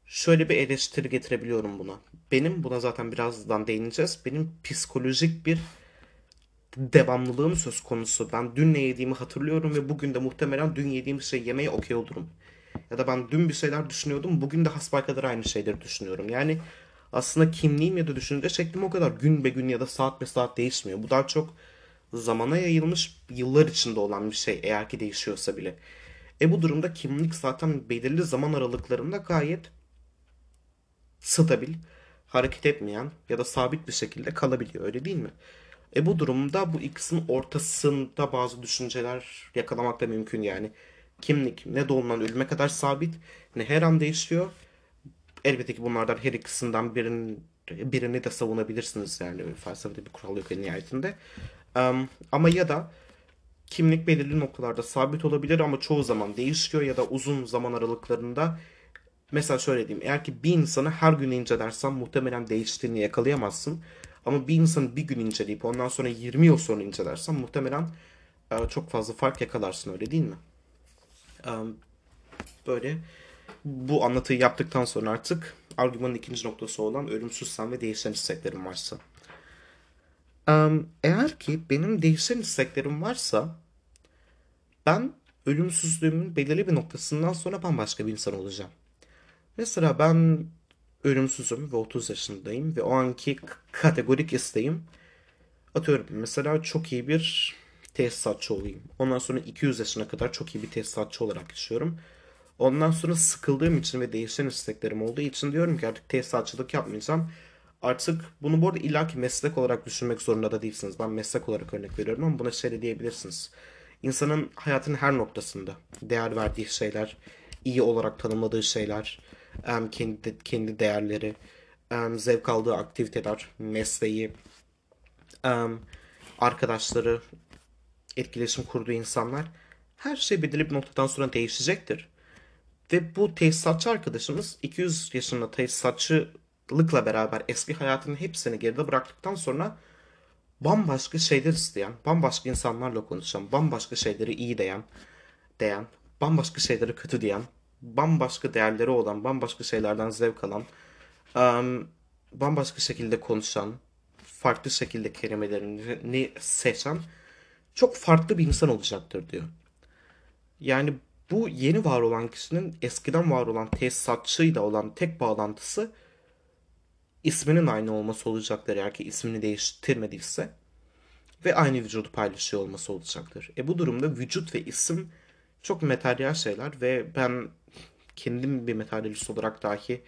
şöyle bir eleştiri getirebiliyorum buna. Benim buna zaten birazdan değineceğiz. Benim psikolojik bir devamlılığım söz konusu. Ben dün ne yediğimi hatırlıyorum ve bugün de muhtemelen dün yediğim şey yemeye okey olurum. Ya da ben dün bir şeyler düşünüyordum, bugün de hasbelkader aynı şeyleri düşünüyorum. Yani aslında kimliğim ya da düşünce şeklim o kadar gün be gün ya da saat be saat değişmiyor. Bu daha çok zamana yayılmış yıllar içinde olan bir şey eğer ki değişiyorsa bile. E bu durumda kimlik zaten belirli zaman aralıklarında gayet stabil, hareket etmeyen ya da sabit bir şekilde kalabiliyor öyle değil mi? E bu durumda bu ikisinin ortasında bazı düşünceler yakalamak da mümkün yani. Kimlik ne doğumdan ölüme kadar sabit ne her an değişiyor. Elbette ki bunlardan her ikisinden birini, birini de savunabilirsiniz yani felsefede bir kural yok en nihayetinde. Ama ya da kimlik belirli noktalarda sabit olabilir ama çoğu zaman değişiyor ya da uzun zaman aralıklarında mesela şöyle diyeyim eğer ki bir insanı her gün incelersen muhtemelen değiştiğini yakalayamazsın. Ama bir insanı bir gün inceleyip ondan sonra 20 yıl sonra incelersen muhtemelen e, çok fazla fark yakalarsın öyle değil mi? Böyle bu anlatıyı yaptıktan sonra artık argümanın ikinci noktası olan ölümsüz sen ve değişen isteklerim varsa. Eğer ki benim değişen isteklerim varsa ben ölümsüzlüğümün belirli bir noktasından sonra bambaşka bir insan olacağım. Mesela ben ölümsüzüm ve 30 yaşındayım ve o anki kategorik isteğim atıyorum mesela çok iyi bir tesisatçı olayım. Ondan sonra 200 yaşına kadar çok iyi bir tesisatçı olarak yaşıyorum. Ondan sonra sıkıldığım için ve değişen isteklerim olduğu için diyorum ki artık tesisatçılık yapmayacağım. Artık bunu bu arada illaki meslek olarak düşünmek zorunda da değilsiniz. Ben meslek olarak örnek veriyorum ama buna şey de diyebilirsiniz. İnsanın hayatın her noktasında değer verdiği şeyler, iyi olarak tanımladığı şeyler, kendi kendi değerleri, zevk aldığı aktiviteler, mesleği, arkadaşları, etkileşim kurduğu insanlar her şey belirli bir noktadan sonra değişecektir. Ve bu tesisatçı arkadaşımız 200 yaşında tesisatçı yaşlılıkla beraber eski hayatının hepsini geride bıraktıktan sonra bambaşka şeyler isteyen, bambaşka insanlarla konuşan, bambaşka şeyleri iyi diyen, diyen, bambaşka şeyleri kötü diyen, bambaşka değerleri olan, bambaşka şeylerden zevk alan, um, bambaşka şekilde konuşan, farklı şekilde kelimelerini seçen çok farklı bir insan olacaktır diyor. Yani bu yeni var olan kişinin eskiden var olan tesisatçıyla olan tek bağlantısı isminin aynı olması olacaktır eğer ki ismini değiştirmediyse ve aynı vücudu paylaşıyor olması olacaktır. E bu durumda vücut ve isim çok materyal şeyler ve ben kendim bir materyalist olarak dahi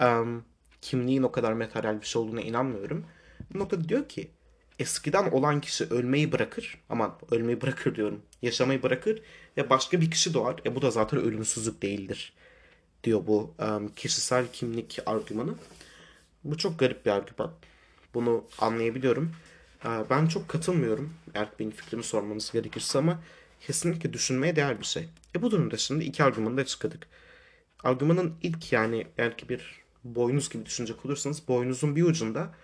um, kimliğin o kadar materyal bir şey olduğuna inanmıyorum. Bu noktada diyor ki eskiden olan kişi ölmeyi bırakır ama ölmeyi bırakır diyorum yaşamayı bırakır ve başka bir kişi doğar. E bu da zaten ölümsüzlük değildir diyor bu um, kişisel kimlik argümanı. Bu çok garip bir argüman. Bunu anlayabiliyorum. Ben çok katılmıyorum. Eğer benim fikrimi sormanız gerekirse ama kesinlikle düşünmeye değer bir şey. E bu durumda şimdi iki argümanı da açıkladık. Argümanın ilk yani eğer ki bir boynuz gibi düşünecek olursanız boynuzun bir ucunda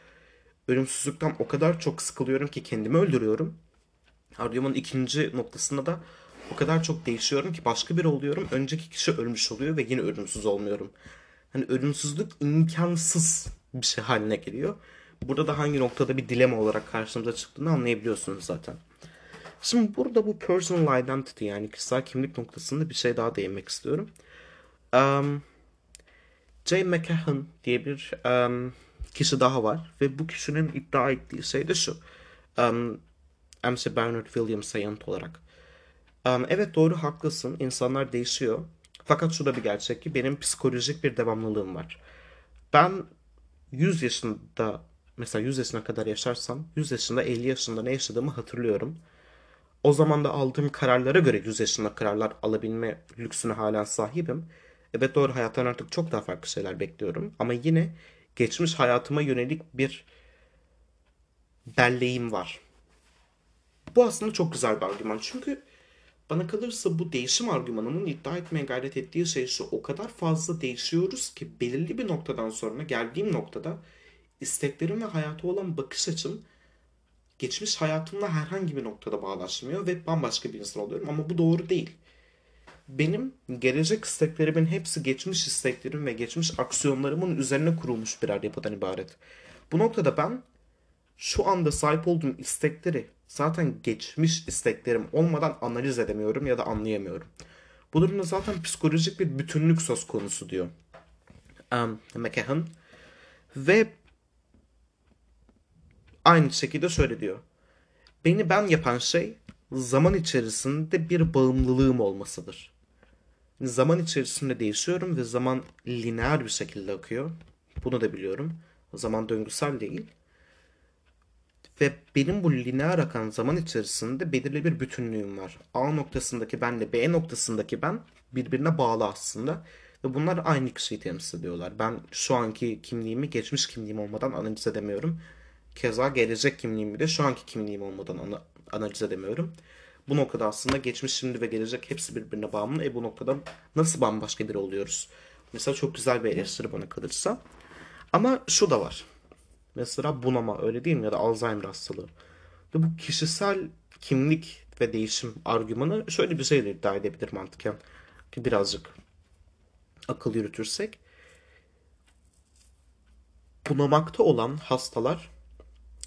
ölümsüzlükten o kadar çok sıkılıyorum ki kendimi öldürüyorum. Argümanın ikinci noktasında da o kadar çok değişiyorum ki başka biri oluyorum. Önceki kişi ölmüş oluyor ve yine ölümsüz olmuyorum. Hani ölümsüzlük imkansız bir şey haline geliyor. Burada da hangi noktada bir dilema olarak karşımıza çıktığını anlayabiliyorsunuz zaten. Şimdi burada bu personal identity yani kişisel kimlik noktasında bir şey daha değinmek istiyorum. Um, Jay McCahan diye bir um, kişi daha var ve bu kişinin iddia ettiği şey de şu. Um, MC Bernard Williams'a yanıt olarak. Um, evet doğru haklısın. İnsanlar değişiyor. Fakat şu da bir gerçek ki benim psikolojik bir devamlılığım var. Ben 100 yaşında mesela 100 yaşına kadar yaşarsam 100 yaşında 50 yaşında ne yaşadığımı hatırlıyorum. O zaman da aldığım kararlara göre 100 yaşında kararlar alabilme lüksüne hala sahibim. Evet doğru hayattan artık çok daha farklı şeyler bekliyorum. Ama yine geçmiş hayatıma yönelik bir belleğim var. Bu aslında çok güzel bir argüman. Çünkü bana kalırsa bu değişim argümanının iddia etmeye gayret ettiği şey şu. O kadar fazla değişiyoruz ki belirli bir noktadan sonra geldiğim noktada isteklerim ve hayata olan bakış açım geçmiş hayatımla herhangi bir noktada bağlaşmıyor ve bambaşka bir insan oluyorum ama bu doğru değil. Benim gelecek isteklerimin hepsi geçmiş isteklerim ve geçmiş aksiyonlarımın üzerine kurulmuş birer yapıdan ibaret. Bu noktada ben şu anda sahip olduğum istekleri zaten geçmiş isteklerim olmadan analiz edemiyorum ya da anlayamıyorum. Bu durumda zaten psikolojik bir bütünlük söz konusu diyor. Um, McCahan. Ve aynı şekilde şöyle diyor. Beni ben yapan şey zaman içerisinde bir bağımlılığım olmasıdır. Zaman içerisinde değişiyorum ve zaman lineer bir şekilde akıyor. Bunu da biliyorum. Zaman döngüsel değil. Ve benim bu lineer akan zaman içerisinde belirli bir bütünlüğüm var. A noktasındaki benle B noktasındaki ben birbirine bağlı aslında. Ve bunlar aynı kişiyi temsil ediyorlar. Ben şu anki kimliğimi geçmiş kimliğim olmadan analiz edemiyorum. Keza gelecek kimliğimi de şu anki kimliğim olmadan ana, analiz edemiyorum. Bu noktada aslında geçmiş, şimdi ve gelecek hepsi birbirine bağımlı. E bu noktada nasıl bambaşka biri oluyoruz? Mesela çok güzel bir eleştiri bana kalırsa. Ama şu da var. Mesela bunama öyle değil mi? Ya da Alzheimer hastalığı. Ve bu kişisel kimlik ve değişim argümanı şöyle bir şey iddia edebilir mantıken. Ki birazcık akıl yürütürsek. Bunamakta olan hastalar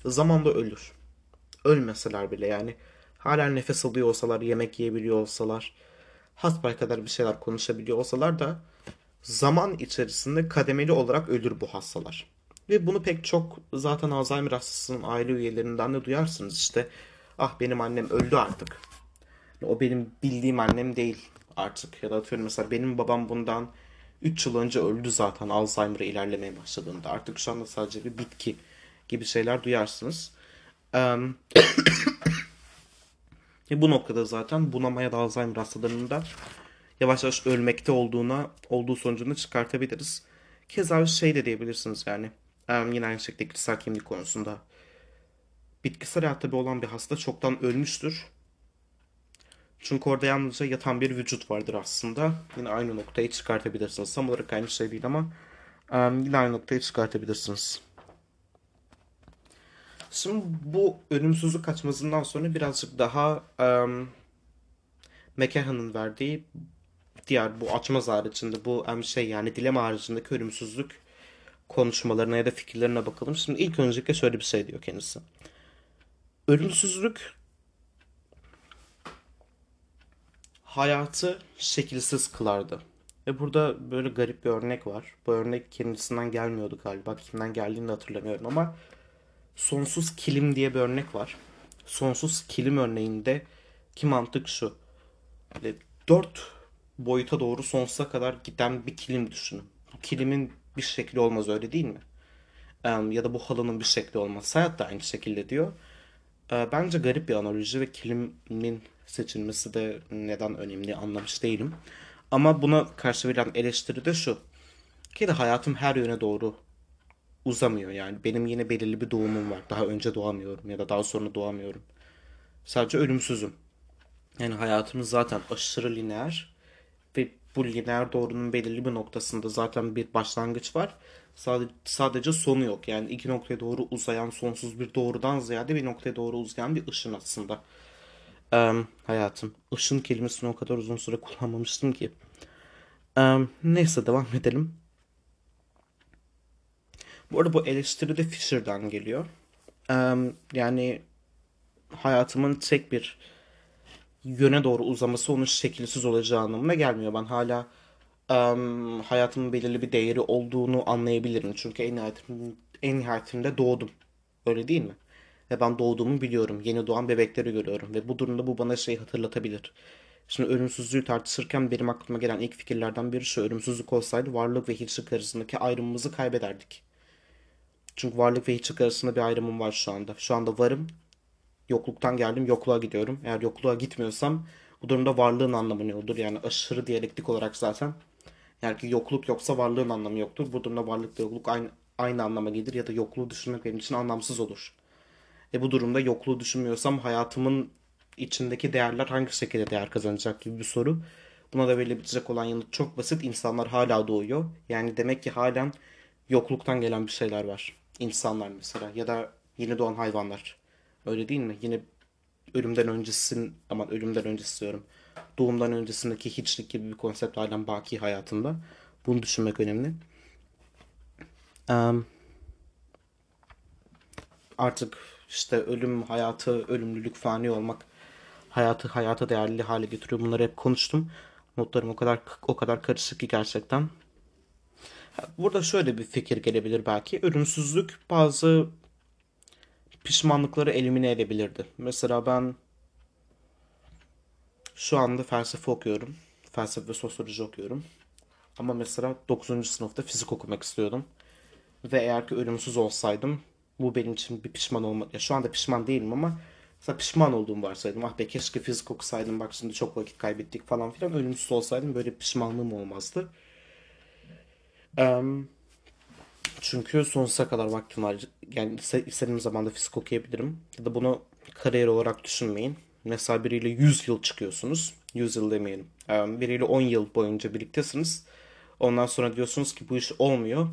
zamanla ölür. Ölmeseler bile yani hala nefes alıyor olsalar, yemek yiyebiliyor olsalar, hasbel kadar bir şeyler konuşabiliyor olsalar da zaman içerisinde kademeli olarak ölür bu hastalar. Ve bunu pek çok zaten Alzheimer hastasının aile üyelerinden de duyarsınız işte. Ah benim annem öldü artık. O benim bildiğim annem değil artık. Ya da atıyorum mesela benim babam bundan 3 yıl önce öldü zaten Alzheimer'a ilerlemeye başladığında. Artık şu anda sadece bir bitki gibi şeyler duyarsınız. Um, bu noktada zaten bunama ya da Alzheimer hastalarında yavaş yavaş ölmekte olduğuna olduğu sonucunu çıkartabiliriz. Keza şey de diyebilirsiniz yani. Yine aynı şekilde kişisel kimlik konusunda. Bitkisel hayatta bir olan bir hasta çoktan ölmüştür. Çünkü orada yalnızca yatan bir vücut vardır aslında. Yine aynı noktayı çıkartabilirsiniz. Tam olarak aynı şey değil ama yine aynı noktayı çıkartabilirsiniz. Şimdi bu ölümsüzlük kaçmasından sonra birazcık daha um, McKehan'ın verdiği diğer bu açmaz haricinde bu um, şey yani dilema haricindeki ölümsüzlük konuşmalarına ya da fikirlerine bakalım. Şimdi ilk öncelikle şöyle bir şey diyor kendisi. Ölümsüzlük hayatı şekilsiz kılardı. Ve burada böyle garip bir örnek var. Bu örnek kendisinden gelmiyordu galiba. Kimden geldiğini de hatırlamıyorum ama sonsuz kilim diye bir örnek var. Sonsuz kilim örneğinde ki mantık şu. Dört boyuta doğru sonsuza kadar giden bir kilim düşünün. Bu kilimin bir şekli olmaz öyle değil mi? ya da bu halının bir şekli olmaz. Hayat da aynı şekilde diyor. bence garip bir analoji ve kilimin seçilmesi de neden önemli anlamış değilim. Ama buna karşı verilen eleştiri de şu. Ki de hayatım her yöne doğru uzamıyor yani. Benim yine belirli bir doğumum var. Daha önce doğamıyorum ya da daha sonra doğamıyorum. Sadece ölümsüzüm. Yani hayatımız zaten aşırı lineer bu lineer doğrunun belirli bir noktasında zaten bir başlangıç var. Sadece, sadece sonu yok. Yani iki noktaya doğru uzayan sonsuz bir doğrudan ziyade bir noktaya doğru uzayan bir ışın aslında. Ee, hayatım. Işın kelimesini o kadar uzun süre kullanmamıştım ki. Ee, neyse devam edelim. Bu arada bu eleştiri de Fisher'dan geliyor. Ee, yani hayatımın tek bir yöne doğru uzaması onun şekilsiz olacağı anlamına gelmiyor. Ben hala um, hayatımın belirli bir değeri olduğunu anlayabilirim. Çünkü en nihayetinde, en nihayetinde doğdum. Öyle değil mi? Ve ben doğduğumu biliyorum. Yeni doğan bebekleri görüyorum. Ve bu durumda bu bana şey hatırlatabilir. Şimdi ölümsüzlüğü tartışırken benim aklıma gelen ilk fikirlerden biri şu. Ölümsüzlük olsaydı varlık ve hiçlik arasındaki ayrımımızı kaybederdik. Çünkü varlık ve hiçlik arasında bir ayrımım var şu anda. Şu anda varım. Yokluktan geldim. Yokluğa gidiyorum. Eğer yokluğa gitmiyorsam bu durumda varlığın anlamı ne olur? Yani aşırı diyalektik olarak zaten. Yani ki yokluk yoksa varlığın anlamı yoktur. Bu durumda varlık ve yokluk aynı, aynı anlama gelir ya da yokluğu düşünmek benim için anlamsız olur. E bu durumda yokluğu düşünmüyorsam hayatımın içindeki değerler hangi şekilde değer kazanacak gibi bir soru. Buna da verilebilecek olan yanıt çok basit. İnsanlar hala doğuyor. Yani demek ki halen yokluktan gelen bir şeyler var. İnsanlar mesela ya da yeni doğan hayvanlar. Öyle değil mi? Yine ölümden öncesin ama ölümden öncesi diyorum. Doğumdan öncesindeki hiçlik gibi bir konsept halen baki hayatında. Bunu düşünmek önemli. Um, artık işte ölüm, hayatı, ölümlülük, fani olmak hayatı hayata değerli hale getiriyor. Bunları hep konuştum. Notlarım o kadar o kadar karışık ki gerçekten. Burada şöyle bir fikir gelebilir belki. Ölümsüzlük bazı pişmanlıkları elimine edebilirdi. Mesela ben şu anda felsefe okuyorum. Felsefe ve sosyoloji okuyorum. Ama mesela 9. sınıfta fizik okumak istiyordum. Ve eğer ki ölümsüz olsaydım bu benim için bir pişman olma. Ya şu anda pişman değilim ama mesela pişman olduğumu varsaydım. Ah be keşke fizik okusaydım bak şimdi çok vakit kaybettik falan filan. Ölümsüz olsaydım böyle pişmanlığım olmazdı. Um, çünkü sonsuza kadar vaktim var. Yani istediğim zaman da fizik okuyabilirim. Ya da bunu kariyer olarak düşünmeyin. Mesela biriyle 100 yıl çıkıyorsunuz. 100 yıl demeyelim. Biriyle 10 yıl boyunca birliktesiniz. Ondan sonra diyorsunuz ki bu iş olmuyor.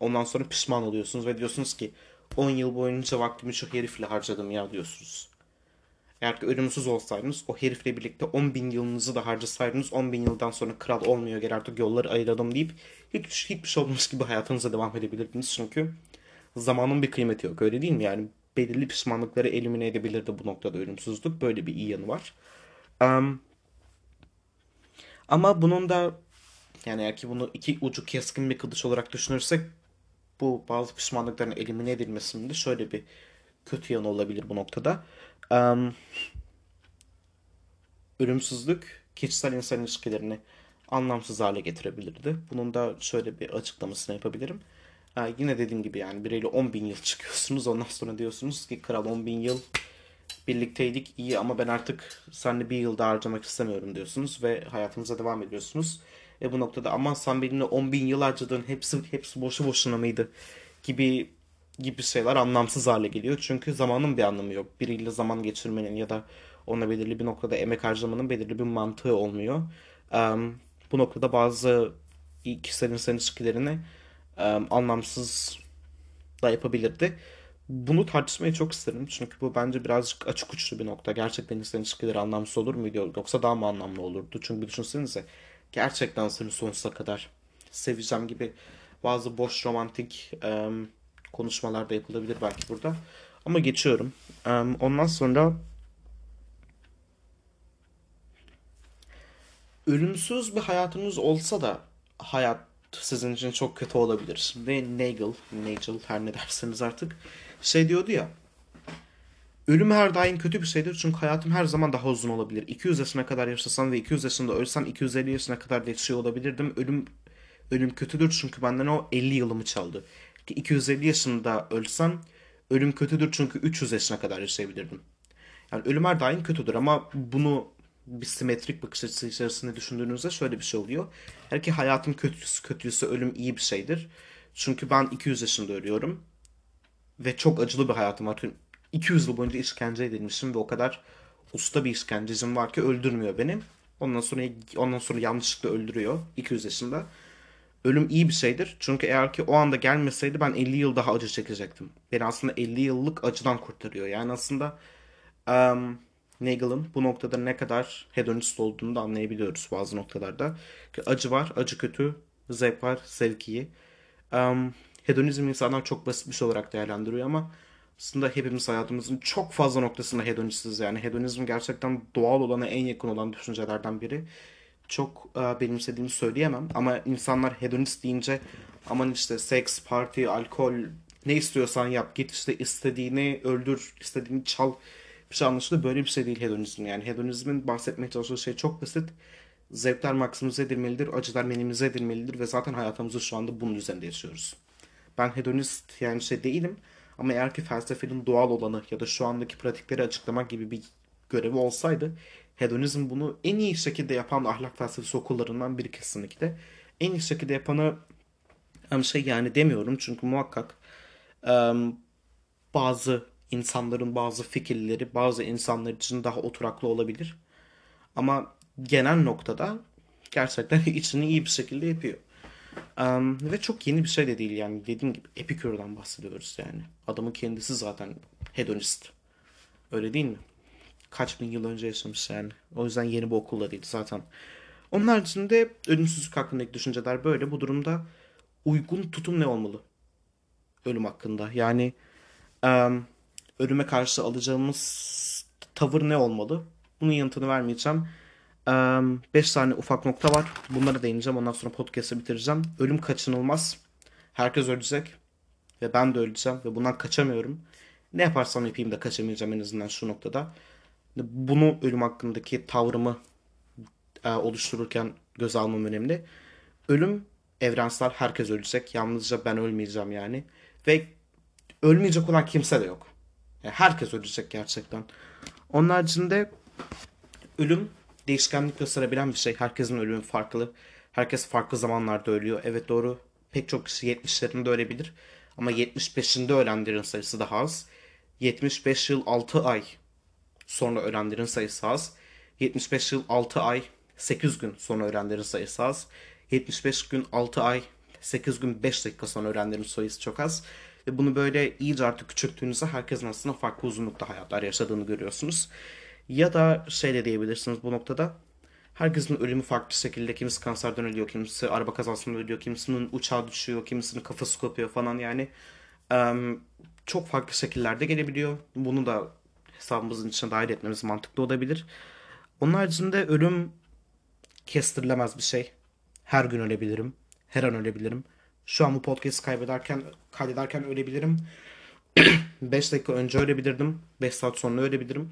Ondan sonra pişman oluyorsunuz ve diyorsunuz ki 10 yıl boyunca vaktimi çok herifle harcadım ya diyorsunuz. Eğer ki ölümsüz olsaydınız o herifle birlikte 10 bin yılınızı da harcasaydınız 10 bin yıldan sonra kral olmuyor gel artık yolları ayıralım deyip hiç, hiçbir şey olmamış gibi hayatınıza devam edebilirdiniz. Çünkü zamanın bir kıymeti yok öyle değil mi? Yani belirli pişmanlıkları elimine edebilirdi bu noktada ölümsüzlük. Böyle bir iyi yanı var. Um, ama bunun da yani eğer ki bunu iki ucu keskin bir kılıç olarak düşünürsek bu bazı pişmanlıkların elimine edilmesinde şöyle bir kötü yanı olabilir bu noktada. Um, ölümsüzlük kişisel insan ilişkilerini anlamsız hale getirebilirdi. Bunun da şöyle bir açıklamasını yapabilirim. Ee, yine dediğim gibi yani biriyle 10 bin yıl çıkıyorsunuz. Ondan sonra diyorsunuz ki kral 10 bin yıl birlikteydik iyi ama ben artık seninle bir yıl daha harcamak istemiyorum diyorsunuz ve hayatınıza devam ediyorsunuz. E bu noktada aman sen benimle 10 bin yıl harcadın hepsi, hepsi boşu boşuna mıydı gibi gibi şeyler anlamsız hale geliyor. Çünkü zamanın bir anlamı yok. Biriyle zaman geçirmenin ya da ona belirli bir noktada emek harcamanın belirli bir mantığı olmuyor. Um, bu noktada bazı kişisel insan ilişkilerini anlamsız da yapabilirdi. Bunu tartışmayı çok isterim. Çünkü bu bence birazcık açık uçlu bir nokta. Gerçekten insan ilişkileri anlamsız olur muydu yoksa daha mı anlamlı olurdu? Çünkü düşünsenize gerçekten seni sonsuza kadar seveceğim gibi bazı boş romantik e, konuşmalar da yapılabilir belki burada. Ama geçiyorum. E, ondan sonra ölümsüz bir hayatınız olsa da hayat sizin için çok kötü olabilir. Ve Nagel, Nagel her ne derseniz artık şey diyordu ya. Ölüm her daim kötü bir şeydir çünkü hayatım her zaman daha uzun olabilir. 200 yaşına kadar yaşasam ve 200 yaşında ölsem 250 yaşına kadar yaşıyor olabilirdim. Ölüm ölüm kötüdür çünkü benden o 50 yılımı çaldı. 250 yaşında ölsem ölüm kötüdür çünkü 300 yaşına kadar yaşayabilirdim. Yani ölüm her daim kötüdür ama bunu bir simetrik bakış açısı içerisinde düşündüğünüzde şöyle bir şey oluyor. Her ki hayatın kötüsü kötüyse ölüm iyi bir şeydir. Çünkü ben 200 yaşında ölüyorum. Ve çok acılı bir hayatım var. 200 yıl boyunca işkence edilmişim ve o kadar usta bir işkencecim var ki öldürmüyor beni. Ondan sonra ondan sonra yanlışlıkla öldürüyor 200 yaşında. Ölüm iyi bir şeydir. Çünkü eğer ki o anda gelmeseydi ben 50 yıl daha acı çekecektim. Beni aslında 50 yıllık acıdan kurtarıyor. Yani aslında um, Nagel'ın bu noktada ne kadar hedonist olduğunu da anlayabiliyoruz bazı noktalarda. Acı var, acı kötü, zevk var, zevk iyi. Um, hedonizm insanlar çok basit bir şey olarak değerlendiriyor ama aslında hepimiz hayatımızın çok fazla noktasında hedonistiz. Yani hedonizm gerçekten doğal olana en yakın olan düşüncelerden biri. Çok uh, benimsediğimi söyleyemem ama insanlar hedonist deyince aman işte seks, parti, alkol ne istiyorsan yap git işte istediğini öldür, istediğini çal şey anlaşılıyor. Böyle bir şey değil hedonizm. Yani hedonizmin bahsetmeye çalıştığı şey çok basit. Zevkler maksimize edilmelidir, acılar minimize edilmelidir ve zaten hayatımızı şu anda bunun üzerinde yaşıyoruz. Ben hedonist yani şey değilim ama eğer ki felsefenin doğal olanı ya da şu andaki pratikleri açıklamak gibi bir görevi olsaydı hedonizm bunu en iyi şekilde yapan ahlak felsefesi okullarından biri kesinlikle. En iyi şekilde yapanı şey yani demiyorum çünkü muhakkak bazı insanların bazı fikirleri bazı insanlar için daha oturaklı olabilir. Ama genel noktada gerçekten içini iyi bir şekilde yapıyor. Um, ve çok yeni bir şey de değil yani dediğim gibi Epikür'den bahsediyoruz yani. Adamın kendisi zaten hedonist. Öyle değil mi? Kaç bin yıl önce yaşamış yani. O yüzden yeni bir okulda değil zaten. Onun haricinde ölümsüzlük hakkındaki düşünceler böyle. Bu durumda uygun tutum ne olmalı? Ölüm hakkında. Yani um, ölüme karşı alacağımız tavır ne olmalı? Bunun yanıtını vermeyeceğim. 5 tane ufak nokta var. Bunlara değineceğim. Ondan sonra podcast'ı bitireceğim. Ölüm kaçınılmaz. Herkes ölecek. Ve ben de öleceğim. Ve bundan kaçamıyorum. Ne yaparsam yapayım da kaçamayacağım en azından şu noktada. Bunu ölüm hakkındaki tavrımı oluştururken göz almam önemli. Ölüm evrensel. Herkes ölecek. Yalnızca ben ölmeyeceğim yani. Ve ölmeyecek olan kimse de yok. Herkes ölecek gerçekten. Onun haricinde ölüm değişkenlik gösterebilen bir şey. Herkesin ölümü farklı. Herkes farklı zamanlarda ölüyor. Evet doğru. Pek çok kişi 70'lerinde ölebilir. Ama 75'inde ölenlerin sayısı daha az. 75 yıl 6 ay sonra ölenlerin sayısı az. 75 yıl 6 ay 8 gün sonra ölenlerin sayısı az. 75 gün 6 ay 8 gün 5 dakika sonra ölenlerin sayısı çok az. Ve bunu böyle iyice artık küçülttüğünüzde herkesin aslında farklı uzunlukta hayatlar yaşadığını görüyorsunuz. Ya da şey de diyebilirsiniz bu noktada. Herkesin ölümü farklı şekilde. Kimisi kanserden ölüyor, kimisi araba kazasında ölüyor, kimisinin uçağı düşüyor, kimisinin kafası kopuyor falan yani. çok farklı şekillerde gelebiliyor. Bunu da hesabımızın içine dahil etmemiz mantıklı olabilir. Onun haricinde ölüm kestirilemez bir şey. Her gün ölebilirim. Her an ölebilirim. Şu an bu podcast kaybederken, kaydederken ölebilirim. 5 dakika önce ölebilirdim. 5 saat sonra ölebilirim.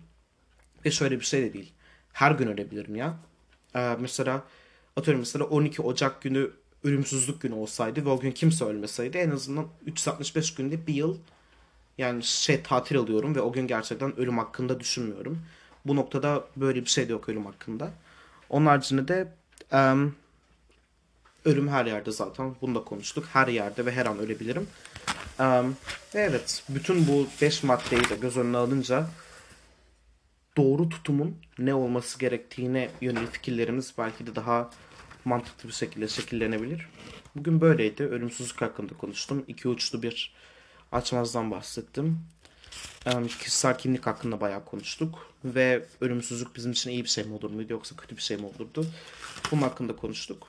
Ve şöyle bir şey de değil. Her gün ölebilirim ya. Ee, mesela atıyorum mesela 12 Ocak günü ölümsüzlük günü olsaydı ve o gün kimse ölmeseydi en azından 365 günde bir yıl yani şey tatil alıyorum ve o gün gerçekten ölüm hakkında düşünmüyorum. Bu noktada böyle bir şey de yok ölüm hakkında. Onun haricinde de um, ölüm her yerde zaten. Bunu da konuştuk. Her yerde ve her an ölebilirim. Um, evet. Bütün bu 5 maddeyi de göz önüne alınca doğru tutumun ne olması gerektiğine yönelik fikirlerimiz belki de daha mantıklı bir şekilde şekillenebilir. Bugün böyleydi. Ölümsüzlük hakkında konuştum. İki uçlu bir açmazdan bahsettim. Em, Kişisel kimlik hakkında bayağı konuştuk. Ve ölümsüzlük bizim için iyi bir şey mi olur muydu yoksa kötü bir şey mi olurdu? Bunun hakkında konuştuk.